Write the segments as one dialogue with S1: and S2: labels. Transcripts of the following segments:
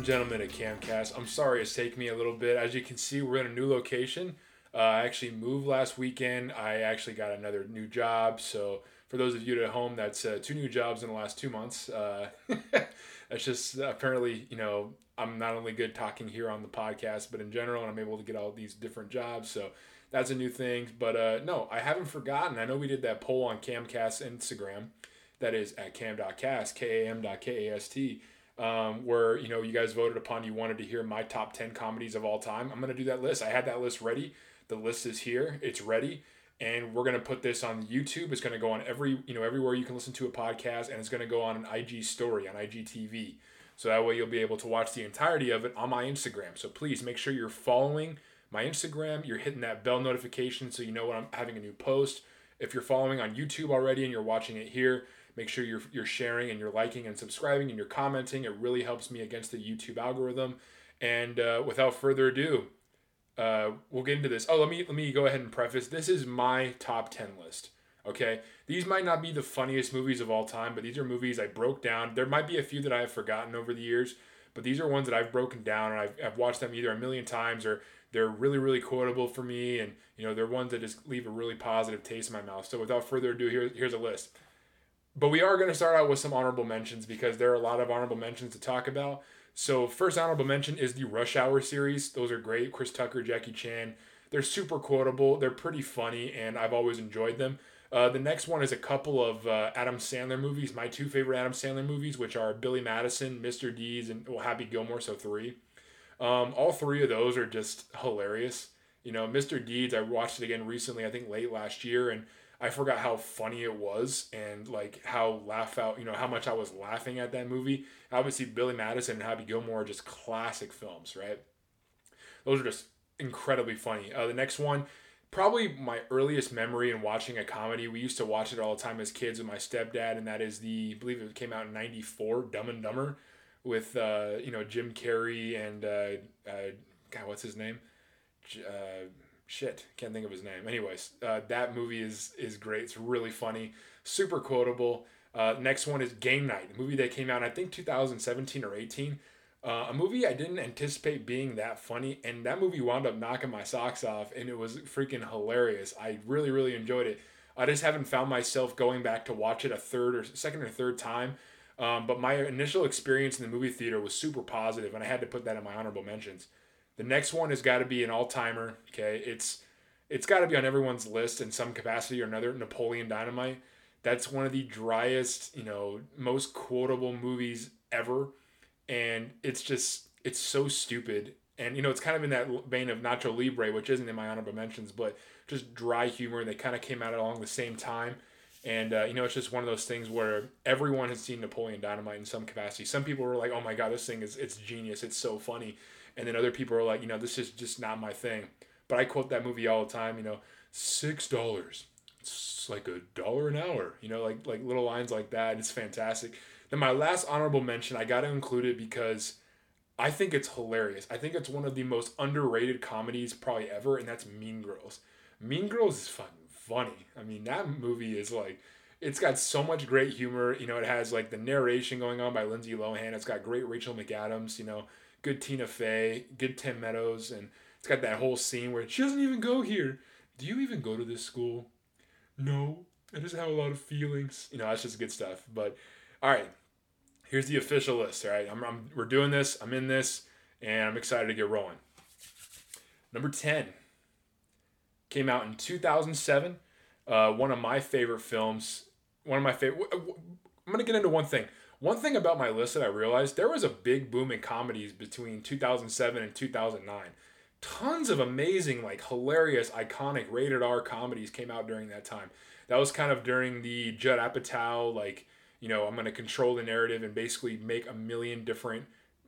S1: and gentlemen at Camcast, I'm sorry it's taken me a little bit. As you can see, we're in a new location. Uh, I actually moved last weekend. I actually got another new job. So, for those of you at home, that's uh, two new jobs in the last two months. Uh, that's just apparently, you know, I'm not only good talking here on the podcast, but in general, and I'm able to get all these different jobs. So, that's a new thing. But uh, no, I haven't forgotten. I know we did that poll on Camcast Instagram. That is at kam.kast, K-A-M.K-A-S-T um, where you know you guys voted upon you wanted to hear my top 10 comedies of all time. I'm going to do that list. I had that list ready. The list is here. It's ready. And we're going to put this on youtube. It's going to go on every you know everywhere you can listen to a podcast and it's going to go on an ig story on igtv so that way you'll be able to watch the entirety of it on my instagram. So please make sure you're following my instagram. You're hitting that bell notification so you know when i'm having a new post. If you're following on youtube already and you're watching it here Make sure you're, you're sharing and you're liking and subscribing and you're commenting. It really helps me against the YouTube algorithm. And uh, without further ado, uh, we'll get into this. Oh, let me let me go ahead and preface. This is my top ten list. Okay, these might not be the funniest movies of all time, but these are movies I broke down. There might be a few that I have forgotten over the years, but these are ones that I've broken down and I've, I've watched them either a million times or they're really really quotable for me, and you know they're ones that just leave a really positive taste in my mouth. So without further ado, here, here's a list. But we are going to start out with some honorable mentions because there are a lot of honorable mentions to talk about. So, first honorable mention is the Rush Hour series. Those are great. Chris Tucker, Jackie Chan. They're super quotable. They're pretty funny, and I've always enjoyed them. Uh, the next one is a couple of uh, Adam Sandler movies, my two favorite Adam Sandler movies, which are Billy Madison, Mr. Deeds, and well, Happy Gilmore, so three. Um, all three of those are just hilarious. You know, Mr. Deeds, I watched it again recently, I think late last year, and I forgot how funny it was and like how laugh out, you know, how much I was laughing at that movie. Obviously, Billy Madison and Happy Gilmore are just classic films, right? Those are just incredibly funny. Uh, the next one, probably my earliest memory in watching a comedy. We used to watch it all the time as kids with my stepdad, and that is the, I believe it came out in '94, Dumb and Dumber, with uh, you know Jim Carrey and uh, uh, God, what's his name? Uh, shit can't think of his name. Anyways uh, that movie is is great. It's really funny super quotable. Uh, next one is game night movie that came out i think 2017 or 18 uh, a movie i didn't anticipate being that funny and that movie wound up knocking my socks off and it was freaking hilarious. I really really enjoyed it. I just haven't found myself going back to watch it a third or second or third time um, but my initial experience in the movie theater was super positive and i had to put that in my honorable mentions the next one has got to be an all timer. Okay, it's it's got to be on everyone's list in some capacity or another. Napoleon Dynamite. That's one of the driest, you know, most quotable movies ever, and it's just it's so stupid. And you know, it's kind of in that vein of Nacho Libre, which isn't in my honorable mentions, but just dry humor. They kind of came out along the same time. And uh, you know, it's just one of those things where everyone has seen Napoleon Dynamite in some capacity. Some people were like, "Oh my god, this thing is it's genius! It's so funny." and then other people are like, you know, this is just not my thing. But I quote that movie all the time. You know, six dollars. It's like a dollar an hour. You know, like like little lines like that. It's fantastic. Then my last honorable mention, I got to include it because I think it's hilarious. I think it's one of the most underrated comedies probably ever, and that's Mean Girls. Mean Girls is fucking funny. I mean, that movie is like it's got so much great humor. You know, it has like the narration going on by Lindsay Lohan. It's got great Rachel McAdams. You know, good Tina Fey, good Tim Meadows, and it's got that whole scene where she doesn't even go here. Do you even go to this school? No, I just have a lot of feelings. You know, that's just good stuff. But all right, here's the official list. All right, I'm, I'm we're doing this. I'm in this, and I'm excited to get rolling. Number ten came out in 2007. Uh, one of my favorite films. One of my favorite. I'm gonna get into one thing. One thing about my list that I realized there was a big boom in comedies between 2007 and 2009. Tons of amazing, like hilarious, iconic rated R comedies came out during that time. That was kind of during the Judd Apatow, like, you know, I'm to control the narrative and basically make a million different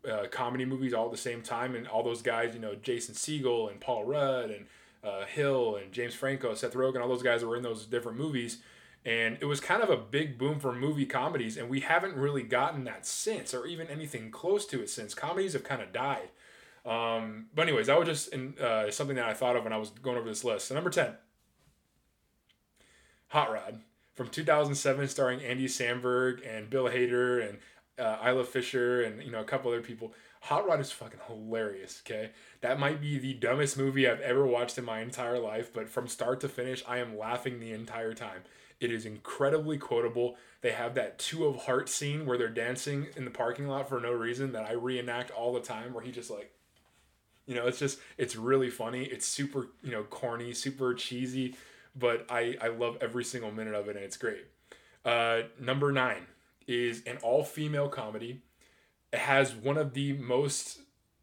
S1: uh, comedy movies all at the same time. And all those guys, you know, Jason Segel and Paul Rudd and uh, Hill and James Franco, Seth Rogen, all those guys were in those different movies. And it was kind of a big boom for movie comedies and we haven't really gotten that since or even anything close to it since. Comedies have kind of died. Um, but anyways that was just in, uh, something that i thought of when i was going over this list. So number 10 hot rod from 2007 starring andy samberg and bill hader and uh, isla fisher and you know a couple other people Hot Rod is fucking hilarious, okay? That might be the dumbest movie I've ever watched in my entire life, but from start to finish, I am laughing the entire time. It is incredibly quotable. They have that two of heart scene where they're dancing in the parking lot for no reason that I reenact all the time, where he just like, you know, it's just, it's really funny. It's super, you know, corny, super cheesy, but I, I love every single minute of it and it's great. Uh, number nine is an all female comedy has one of the most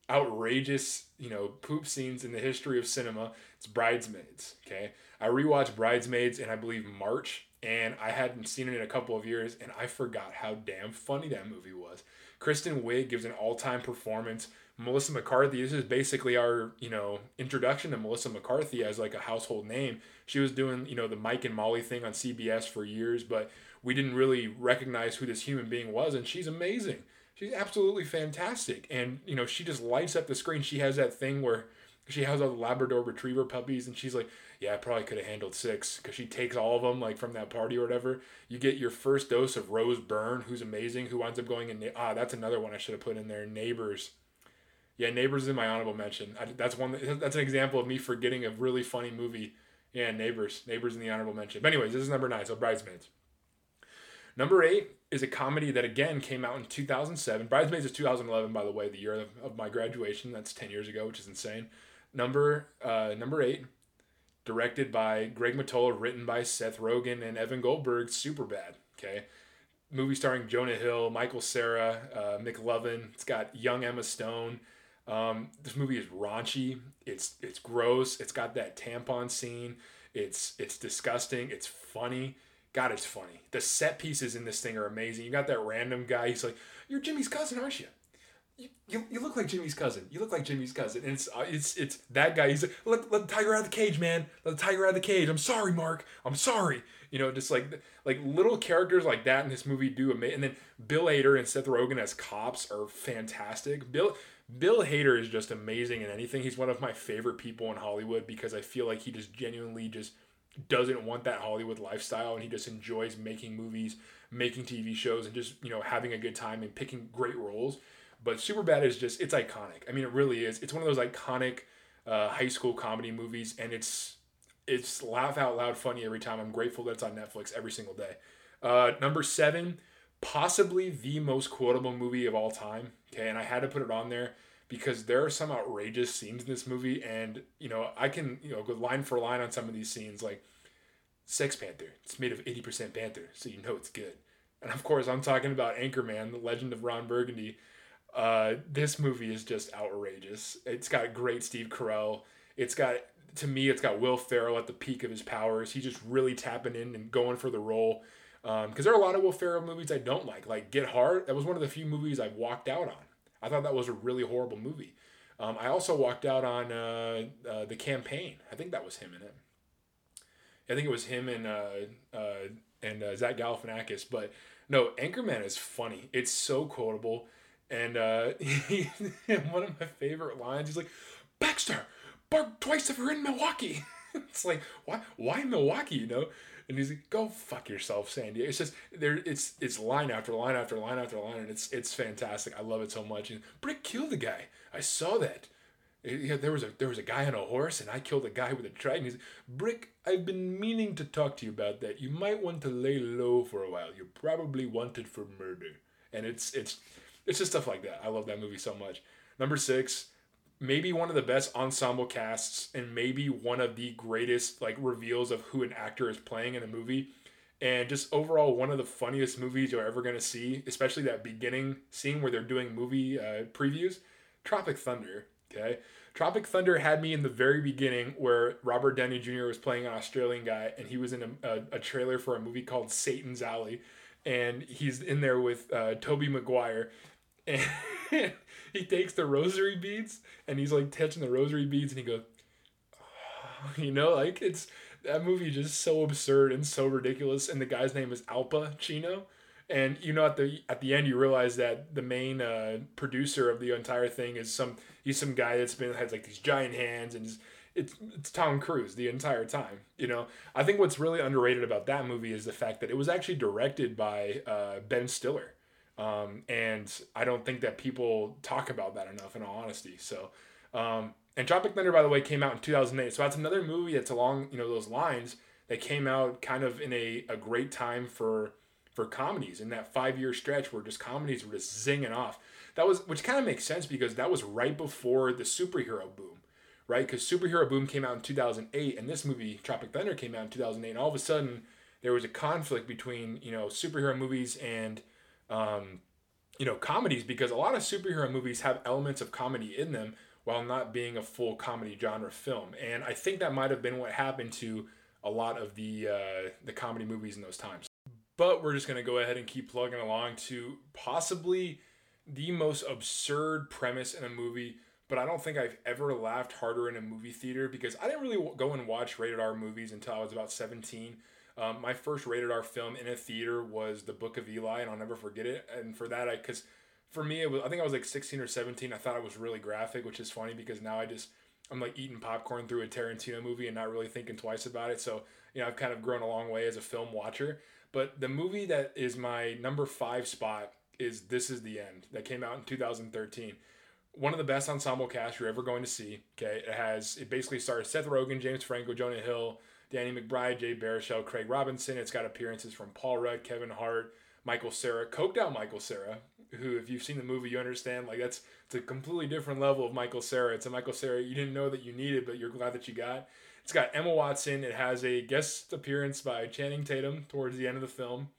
S1: outrageous, you know, poop scenes in the history of cinema. It's Bridesmaids. Okay, I rewatched Bridesmaids in I believe March, and I hadn't seen it in a couple of years, and I forgot how damn funny that movie was. Kristen Wiig gives an all-time performance. Melissa McCarthy, this is basically our, you know, introduction to Melissa McCarthy as like a household name. She was doing, you know, the Mike and Molly thing on CBS for years, but we didn't really recognize who this human being was, and she's amazing she's absolutely fantastic. And, you know, she just lights up the screen. She has that thing where she has all the Labrador Retriever puppies, and she's like, "Yeah, I probably could have handled six because she takes all of them like from that party or whatever. You get your first dose of Rose Byrne, who's amazing, who winds up going in. Ah, that's another one I should have put in there. Neighbors. Yeah, Neighbors is my honorable mention. I, that's one. That's an example of me forgetting a really funny movie. Yeah, Neighbors. Neighbors in the honorable mention. But anyways, this is number nine. So Bridesmaids. Number eight is a comedy that again came out in 2007. Bridesmaids is 2011, by the way, the year of, of my graduation. That's 10 years ago, which is insane. Number uh, number eight, directed by Greg Mottola, written by Seth Rogen and Evan Goldberg. Superbad. Okay, movie starring Jonah Hill, Michael Cera, uh. It's got young Emma Stone. Um, this movie is raunchy. It's it's gross. It's got that tampon scene. It's it's disgusting. It's funny. God, it's funny. The set pieces in this thing are amazing. You got that random guy. He's like, "You're Jimmy's cousin, aren't you?" You, you, you look like Jimmy's cousin. You look like Jimmy's cousin. And it's uh, it's it's that guy. He's like, let, let the tiger out of the cage, man. Let the tiger out of the cage. I'm sorry, Mark. I'm sorry. You know, just like like little characters like that in this movie do amazing. And then Bill Hader and Seth Rogen as cops are fantastic. Bill Bill Hader is just amazing in anything. He's one of my favorite people in Hollywood because I feel like he just genuinely just doesn't want that Hollywood lifestyle and he just enjoys making movies, making TV shows, and just, you know, having a good time and picking great roles. But Superbad is just, it's iconic. I mean, it really is. It's one of those iconic uh, high school comedy movies, and it's it's laugh out loud funny every time. I'm grateful that it's on Netflix every single day. Uh, number seven, possibly the most quotable movie of all time. Okay, and I had to put it on there because there are some outrageous scenes in this movie, and you know I can you know go line for line on some of these scenes. Like Sex Panther, it's made of eighty percent panther, so you know it's good. And of course, I'm talking about Anchorman, the Legend of Ron Burgundy. Uh, this movie is just outrageous. It's got great Steve Carell. It's got to me, it's got Will Ferrell at the peak of his powers. He's just really tapping in and going for the role. Because um, there are a lot of Will Ferrell movies I don't like. Like Get Hard, that was one of the few movies I walked out on. I thought that was a really horrible movie. Um, I also walked out on uh, uh, the campaign. I think that was him in it. I think it was him and uh, uh and uh, Zach Galifianakis. But no, Anchorman is funny. It's so quotable, and uh, one of my favorite lines. He's like, "Baxter, bark twice if you're in Milwaukee." it's like why why Milwaukee? You know, and he's like, "Go fuck yourself, Sandy." It's just there. It's it's line after line after line after line, and it's it's fantastic. I love it so much. And Brick killed the guy. I saw that. Yeah, there was a there was a guy on a horse, and I killed a guy with a trident. He's Brick. I've been meaning to talk to you about that. You might want to lay low for a while. You're probably wanted for murder, and it's it's it's just stuff like that. I love that movie so much. Number six, maybe one of the best ensemble casts and maybe one of the greatest like reveals of who an actor is playing in a movie. And just overall one of the funniest movies you're ever going to see especially that beginning scene where they're doing movie uh, previews. Tropic thunder okay? Tropic thunder had me in the very beginning where robert downey jr was playing an australian guy and he was in a, a, a trailer for a movie called satan's alley. And he's in there with uh, tobey maguire. And he takes the rosary beads and he's like touching the rosary beads and he goes, oh, you know, like it's that movie just so absurd and so ridiculous. And the guy's name is Alpa Chino. And you know, at the at the end, you realize that the main uh, producer of the entire thing is some he's some guy that's been has like these giant hands and it's it's Tom Cruise the entire time. You know, I think what's really underrated about that movie is the fact that it was actually directed by uh, Ben Stiller Um, and I don't think that people talk about that enough, in all honesty. So, um, and Tropic Thunder, by the way, came out in 2008. So that's another movie that's along you know those lines that came out kind of in a, a great time for for comedies in that five year stretch where just comedies were just zinging off. That was which kind of makes sense because that was right before the superhero boom, right? Because superhero boom came out in 2008, and this movie Tropic Thunder came out in 2008. And all of a sudden, there was a conflict between you know superhero movies and um, you know comedies because a lot of superhero movies have elements of comedy in them while not being a full comedy genre film. And I think that might have been what happened to a lot of the uh, the comedy movies in those times. But we're just gonna go ahead and keep plugging along to possibly the most absurd premise in a movie. But I don't think I've ever laughed harder in a movie theater because I didn't really go and watch rated R movies until I was about 17. Um, my first rated R film in a theater was The Book of Eli, and I'll never forget it. And for that, I because for me, it was I think I was like 16 or 17. I thought it was really graphic, which is funny because now I just I'm like eating popcorn through a Tarantino movie and not really thinking twice about it. So you know I've kind of grown a long way as a film watcher. But the movie that is my number five spot is This Is the End that came out in 2013. One of the best ensemble casts you're ever going to see. Okay, it has it basically stars Seth Rogen, James Franco, Jonah Hill, Danny McBride, Jay Baruchel, Craig Robinson. It's got appearances from Paul Rudd, Kevin Hart, Michael Cera, coked out Michael Cera, who, if you've seen the movie, you understand like that's it's a completely different level of Michael Cera. It's a Michael Cera you didn't know that you needed, but you're glad that you got. It's got Emma Watson. It has a guest appearance by Channing Tatum towards the end of the film.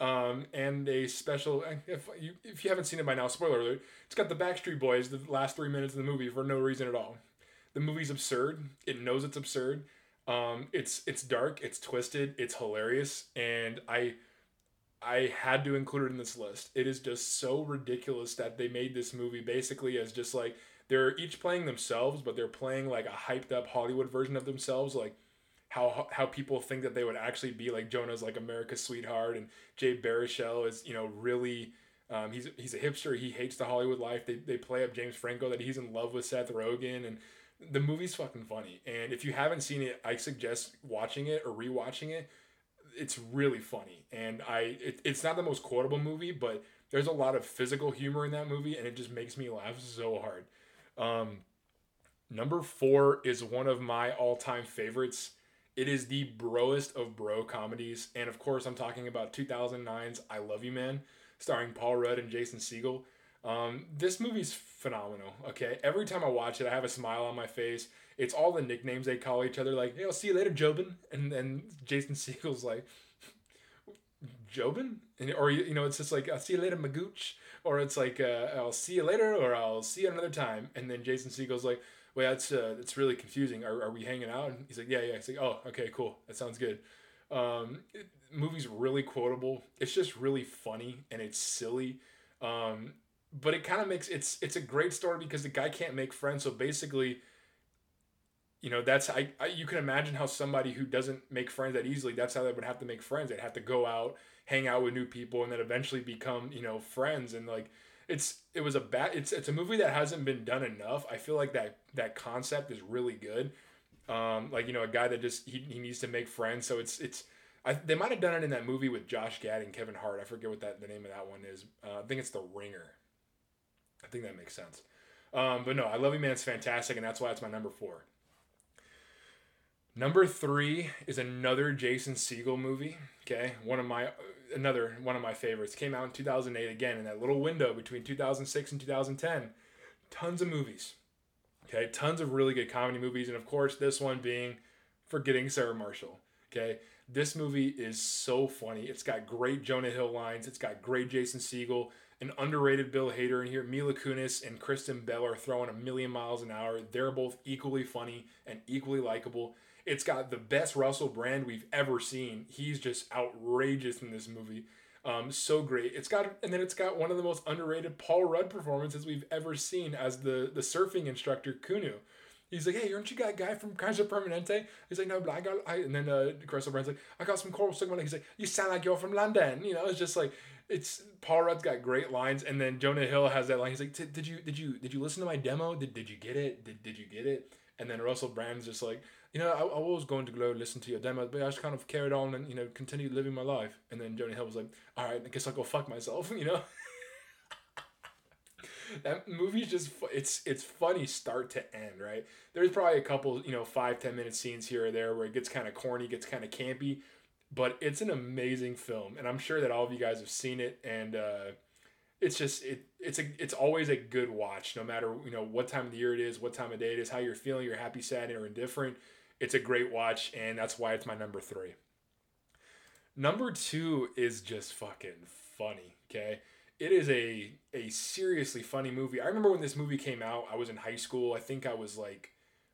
S1: Um, and a special if you if you haven't seen it by now, spoiler alert, it's got the Backstreet Boys the last three minutes of the movie for no reason at all. The movie's absurd. It knows it's absurd. Um, it's it's dark, it's twisted, it's hilarious, and I I had to include it in this list. It is just so ridiculous that they made this movie basically as just like they're each playing themselves, but they're playing like a hyped up Hollywood version of themselves, like how how people think that they would actually be like Jonah's like America's sweetheart and Jay Baruchel is you know really um, he's he's a hipster he hates the Hollywood life they, they play up James Franco that he's in love with Seth Rogen and the movie's fucking funny and if you haven't seen it I suggest watching it or rewatching it it's really funny, and I it, it's not the most quotable movie, but there's a lot of physical humor in that movie, and it just makes me laugh so hard. Um, number four is one of my all time favorites. It is the broest of bro comedies, and of course, I'm talking about 2009's "I Love You Man," starring Paul Rudd and Jason Segel. Um, this movie's phenomenal. Okay, every time I watch it, I have a smile on my face. It's all the nicknames they call each other, like, "Hey, I'll see you later, Jobin," and then Jason Segel's like, "Jobin," and or you know, it's just like, "I'll see you later, Magooch," or it's like, uh, "I'll see you later," or "I'll see you another time," and then Jason Segel's like, "Wait, that's uh, that's really confusing. Are, are we hanging out?" And he's like, "Yeah, yeah." He's like, "Oh, okay, cool. That sounds good." Um, it, movie's really quotable. It's just really funny and it's silly. Um, but it kind of makes it's it's a great story because the guy can't make friends. So basically, you know, that's I, I you can imagine how somebody who doesn't make friends that easily, that's how they would have to make friends. They'd have to go out, hang out with new people, and then eventually become you know friends. And like it's it was a bad it's it's a movie that hasn't been done enough. I feel like that that concept is really good. Um, like you know, a guy that just he, he needs to make friends. So it's it's I, they might have done it in that movie with Josh Gad and Kevin Hart. I forget what that the name of that one is. Uh, I think it's The Ringer. I think that makes sense. Um, but no, I Love You Man's fantastic, and that's why it's my number four. Number three is another Jason Segel movie. Okay, one of my another one of my favorites came out in 2008 again in that little window between 2006 and 2010. Tons of movies. Okay, tons of really good comedy movies, and of course this one being Forgetting Sarah Marshall. Okay, this movie is so funny. It's got great Jonah Hill lines. It's got great Jason Segel an underrated Bill Hader in here. Mila Kunis and Kristen Bell are throwing a million miles an hour. They're both equally funny and equally likable. It's got the best Russell Brand we've ever seen. He's just outrageous in this movie. Um, so great. It's got and then it's got one of the most underrated Paul Rudd performances we've ever seen as the the surfing instructor Kunu. He's like, hey, aren't you that guy from Kaiser Permanente? He's like, no, but I got, I, and then uh, Russell Brand's like, I got some coral stick. He's like, you sound like you're from London. You know, it's just like, it's Paul Rudd's got great lines, and then Jonah Hill has that line. He's like, "Did you did you did you listen to my demo? Did, did you get it? Did, did you get it?" And then Russell Brand's just like, you know, I, I was going to go listen to your demo, but I just kind of carried on and you know continued living my life. And then Jonah Hill was like, "All right, I guess I'll go fuck myself," you know. that movie's just it's it's funny start to end, right? There's probably a couple, you know, five ten minute scenes here or there where it gets kind of corny, gets kind of campy, but it's an amazing film, and I'm sure that all of you guys have seen it, and uh, it's just it it's a it's always a good watch, no matter you know what time of the year it is, what time of day it is, how you're feeling, you're happy, sad, or indifferent. It's a great watch, and that's why it's my number three. Number two is just fucking funny. Okay, it is a a seriously funny movie. I remember when this movie came out. I was in high school. I think I was like,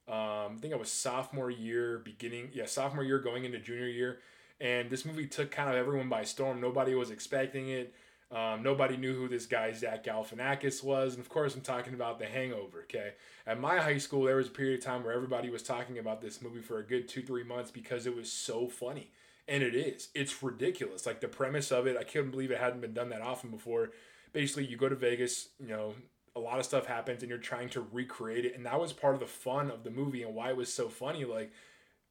S1: um, I think I was sophomore year, beginning yeah, sophomore year going into junior year, and this movie took kind of everyone by storm. Nobody was expecting it. Um, nobody knew who this guy Zach Galifianakis was, and of course, I'm talking about The Hangover. Okay, at my high school, there was a period of time where everybody was talking about this movie for a good two, three months because it was so funny, and it is. It's ridiculous. Like the premise of it, I couldn't believe it hadn't been done that often before. Basically, you go to Vegas, you know, a lot of stuff happens, and you're trying to recreate it, and that was part of the fun of the movie and why it was so funny. Like,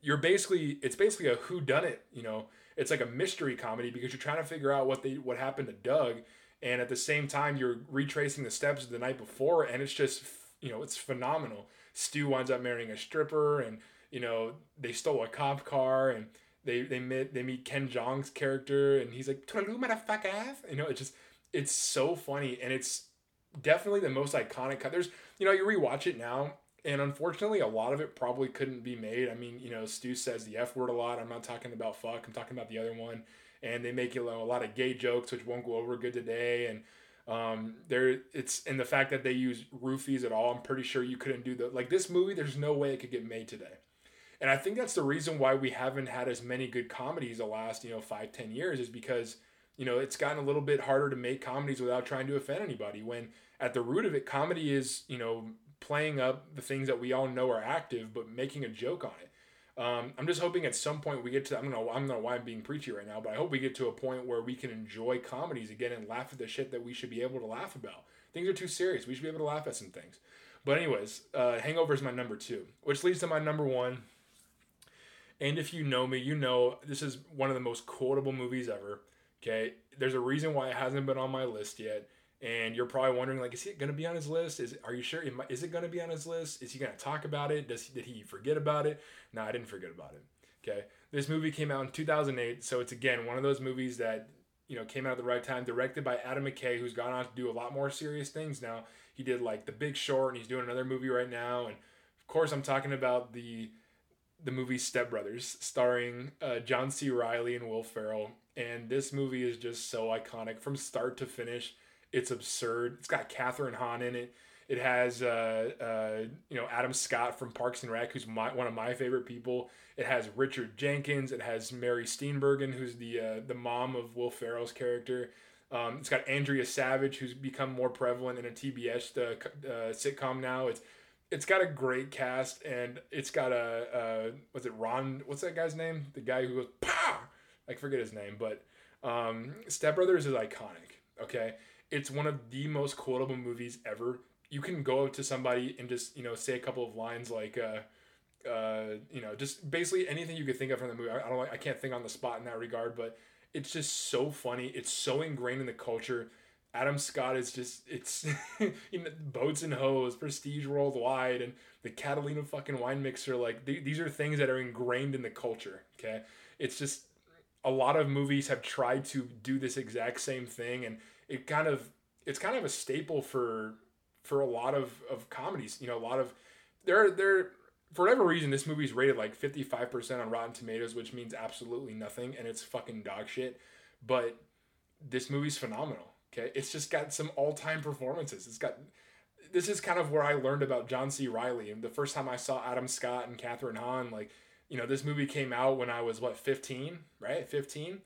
S1: you're basically, it's basically a who done it, you know it's like a mystery comedy because you're trying to figure out what they what happened to Doug, and at the same time you're retracing the steps of the night before, and it's just you know it's phenomenal. Stu winds up marrying a stripper, and you know they stole a cop car, and they they meet they meet Ken Jeong's character, and he's like "Toodaloo, motherfucker," you know it just it's so funny, and it's definitely the most iconic. cut There's you know you rewatch it now, and unfortunately, a lot of it probably couldn't be made. I mean, you know, Stu says the F word a lot. I'm not talking about fuck. I'm talking about the other one. And they make you know, a lot of gay jokes, which won't go over good today. And um, there, it's and the fact that they use roofies at all. I'm pretty sure you couldn't do that. Like this movie, there's no way it could get made today. And I think that's the reason why we haven't had as many good comedies the last you know five ten years is because you know it's gotten a little bit harder to make comedies without trying to offend anybody. When at the root of it, comedy is you know playing up the things that we all know are active, but making a joke on it. Um, I'm just hoping at some point we get to. I don't know. I don't know why I'm being preachy right now, but I hope we get to a point where we can enjoy comedies again and laugh at the shit that we should be able to laugh about. Things are too serious. We should be able to laugh at some things. But anyways, uh, Hangover is my number two, which leads to my number one. And if you know me, you know this is one of the most quotable movies ever. Okay, there's a reason why it hasn't been on my list yet and you're probably wondering like is he going to be on his list? Is are you sure is it going to be on his list? Is he going to talk about it? Does did he forget about it? No i didn't forget about it okay? This movie came out in 2008 so it's again one of those movies that you know came out at the right time directed by adam mckay who's gone on to do a lot more serious things now. He did like the big short and he's doing another movie right now and of course i'm talking about the the movie step brothers starring uh, john c. Reilly and will ferrell and this movie is just so iconic from start to finish it's absurd. It's got Kathryn Hahn in it. It has uh, uh, you know Adam Scott from Parks and Rec, who's my, one of my favorite people. It has Richard Jenkins. It has Mary Steenburgen, who's the uh, the mom of Will Ferrell's character. Um, it's got Andrea Savage, who's become more prevalent in a TBS uh, uh, sitcom now. It's it's got a great cast, and it's got a what's it Ron? What's that guy's name? The guy who goes Pow! I forget his name, but um, Step Brothers is iconic. Okay, it's one of the most quotable movies ever. You can go to somebody and just you know say a couple of lines like, uh, uh, you know, just basically anything you could think of from the movie. I, I don't, I can't think on the spot in that regard, but it's just so funny. It's so ingrained in the culture. Adam Scott is just it's you know, boats and hoes, prestige worldwide, and the Catalina fucking wine mixer. Like th- these are things that are ingrained in the culture. Okay, it's just a lot of movies have tried to do this exact same thing, and it kind of it's kind of a staple for for a lot of of comedies. You know, a lot of there there for whatever reason this movie's rated like 55% on Rotten Tomatoes, which means absolutely nothing and it's fucking dog shit. But this movie's phenomenal. Okay? It's just got some all-time performances. It's got this is kind of where I learned about John C. Reilly. And the first time I saw Adam Scott and Kathryn Hahn, like, you know, this movie came out when I was what, 15, right? 15.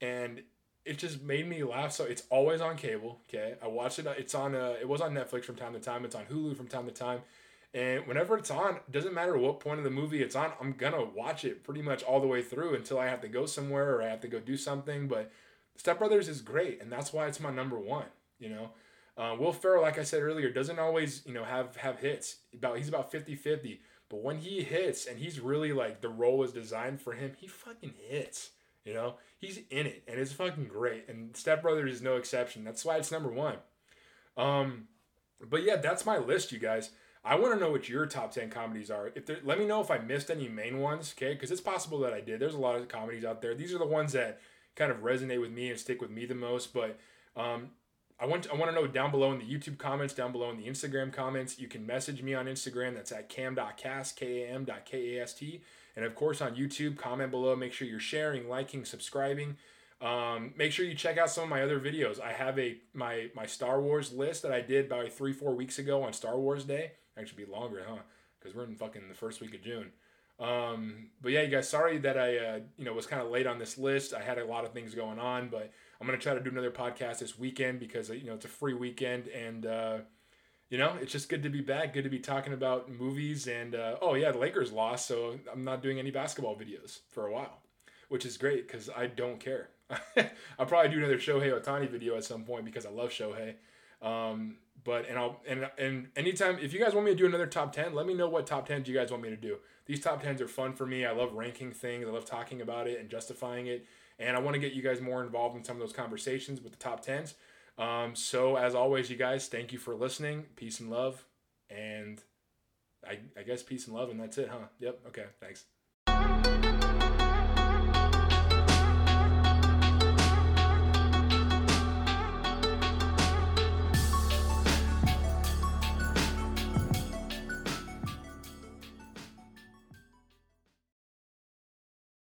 S1: And it just made me laugh. So it's always on cable. Okay, I watch it. It's on. Uh, it was on Netflix from time to time. It's on Hulu from time to time. And whenever it's on, doesn't matter what point of the movie it's on, I'm gonna watch it pretty much all the way through until I have to go somewhere or I have to go do something. But Step Brothers is great, and that's why it's my number one. You know, uh, Will Ferrell, like I said earlier, doesn't always you know have have hits. About he's about 50-50. But when he hits, and he's really like the role is designed for him, he fucking hits. You know, he's in it, and it's fucking great. And Step Brothers is no exception. That's why it's number one. Um, but yeah, that's my list, you guys. I want to know what your top 10 comedies are. If there, let me know if I missed any main ones, okay? Because it's possible that I did. There's a lot of comedies out there. These are the ones that kind of resonate with me and stick with me the most. But um, I want I want to know down below in the YouTube comments, down below in the Instagram comments. You can message me on Instagram. That's at kam.kast, K-A-M.K-A-S-T. And of course on YouTube, comment below. Make sure you're sharing, liking, subscribing. Um, make sure you check out some of my other videos. I have a my my Star Wars list that I did about three four weeks ago on Star Wars Day. Actually, be longer, huh? Because we're in fucking the first week of June. Um, but yeah, you guys, sorry that I uh, you know was kind of late on this list. I had a lot of things going on, but I'm gonna try to do another podcast this weekend because you know it's a free weekend and. Uh, you know, it's just good to be back. Good to be talking about movies. And uh, oh, yeah, the Lakers lost, so I'm not doing any basketball videos for a while, which is great because I don't care. I'll probably do another Shohei Ohtani video at some point because I love Shohei. Um, but and I'll and and anytime if you guys want me to do another top ten, let me know what top tens you guys want me to do. These top tens are fun for me. I love ranking things. I love talking about it and justifying it. And I want to get you guys more involved in some of those conversations with the top tens. Um, so as always, you guys, thank you for listening. Peace and love, and I I guess peace and love, and that's it, huh? Yep. Okay. Thanks.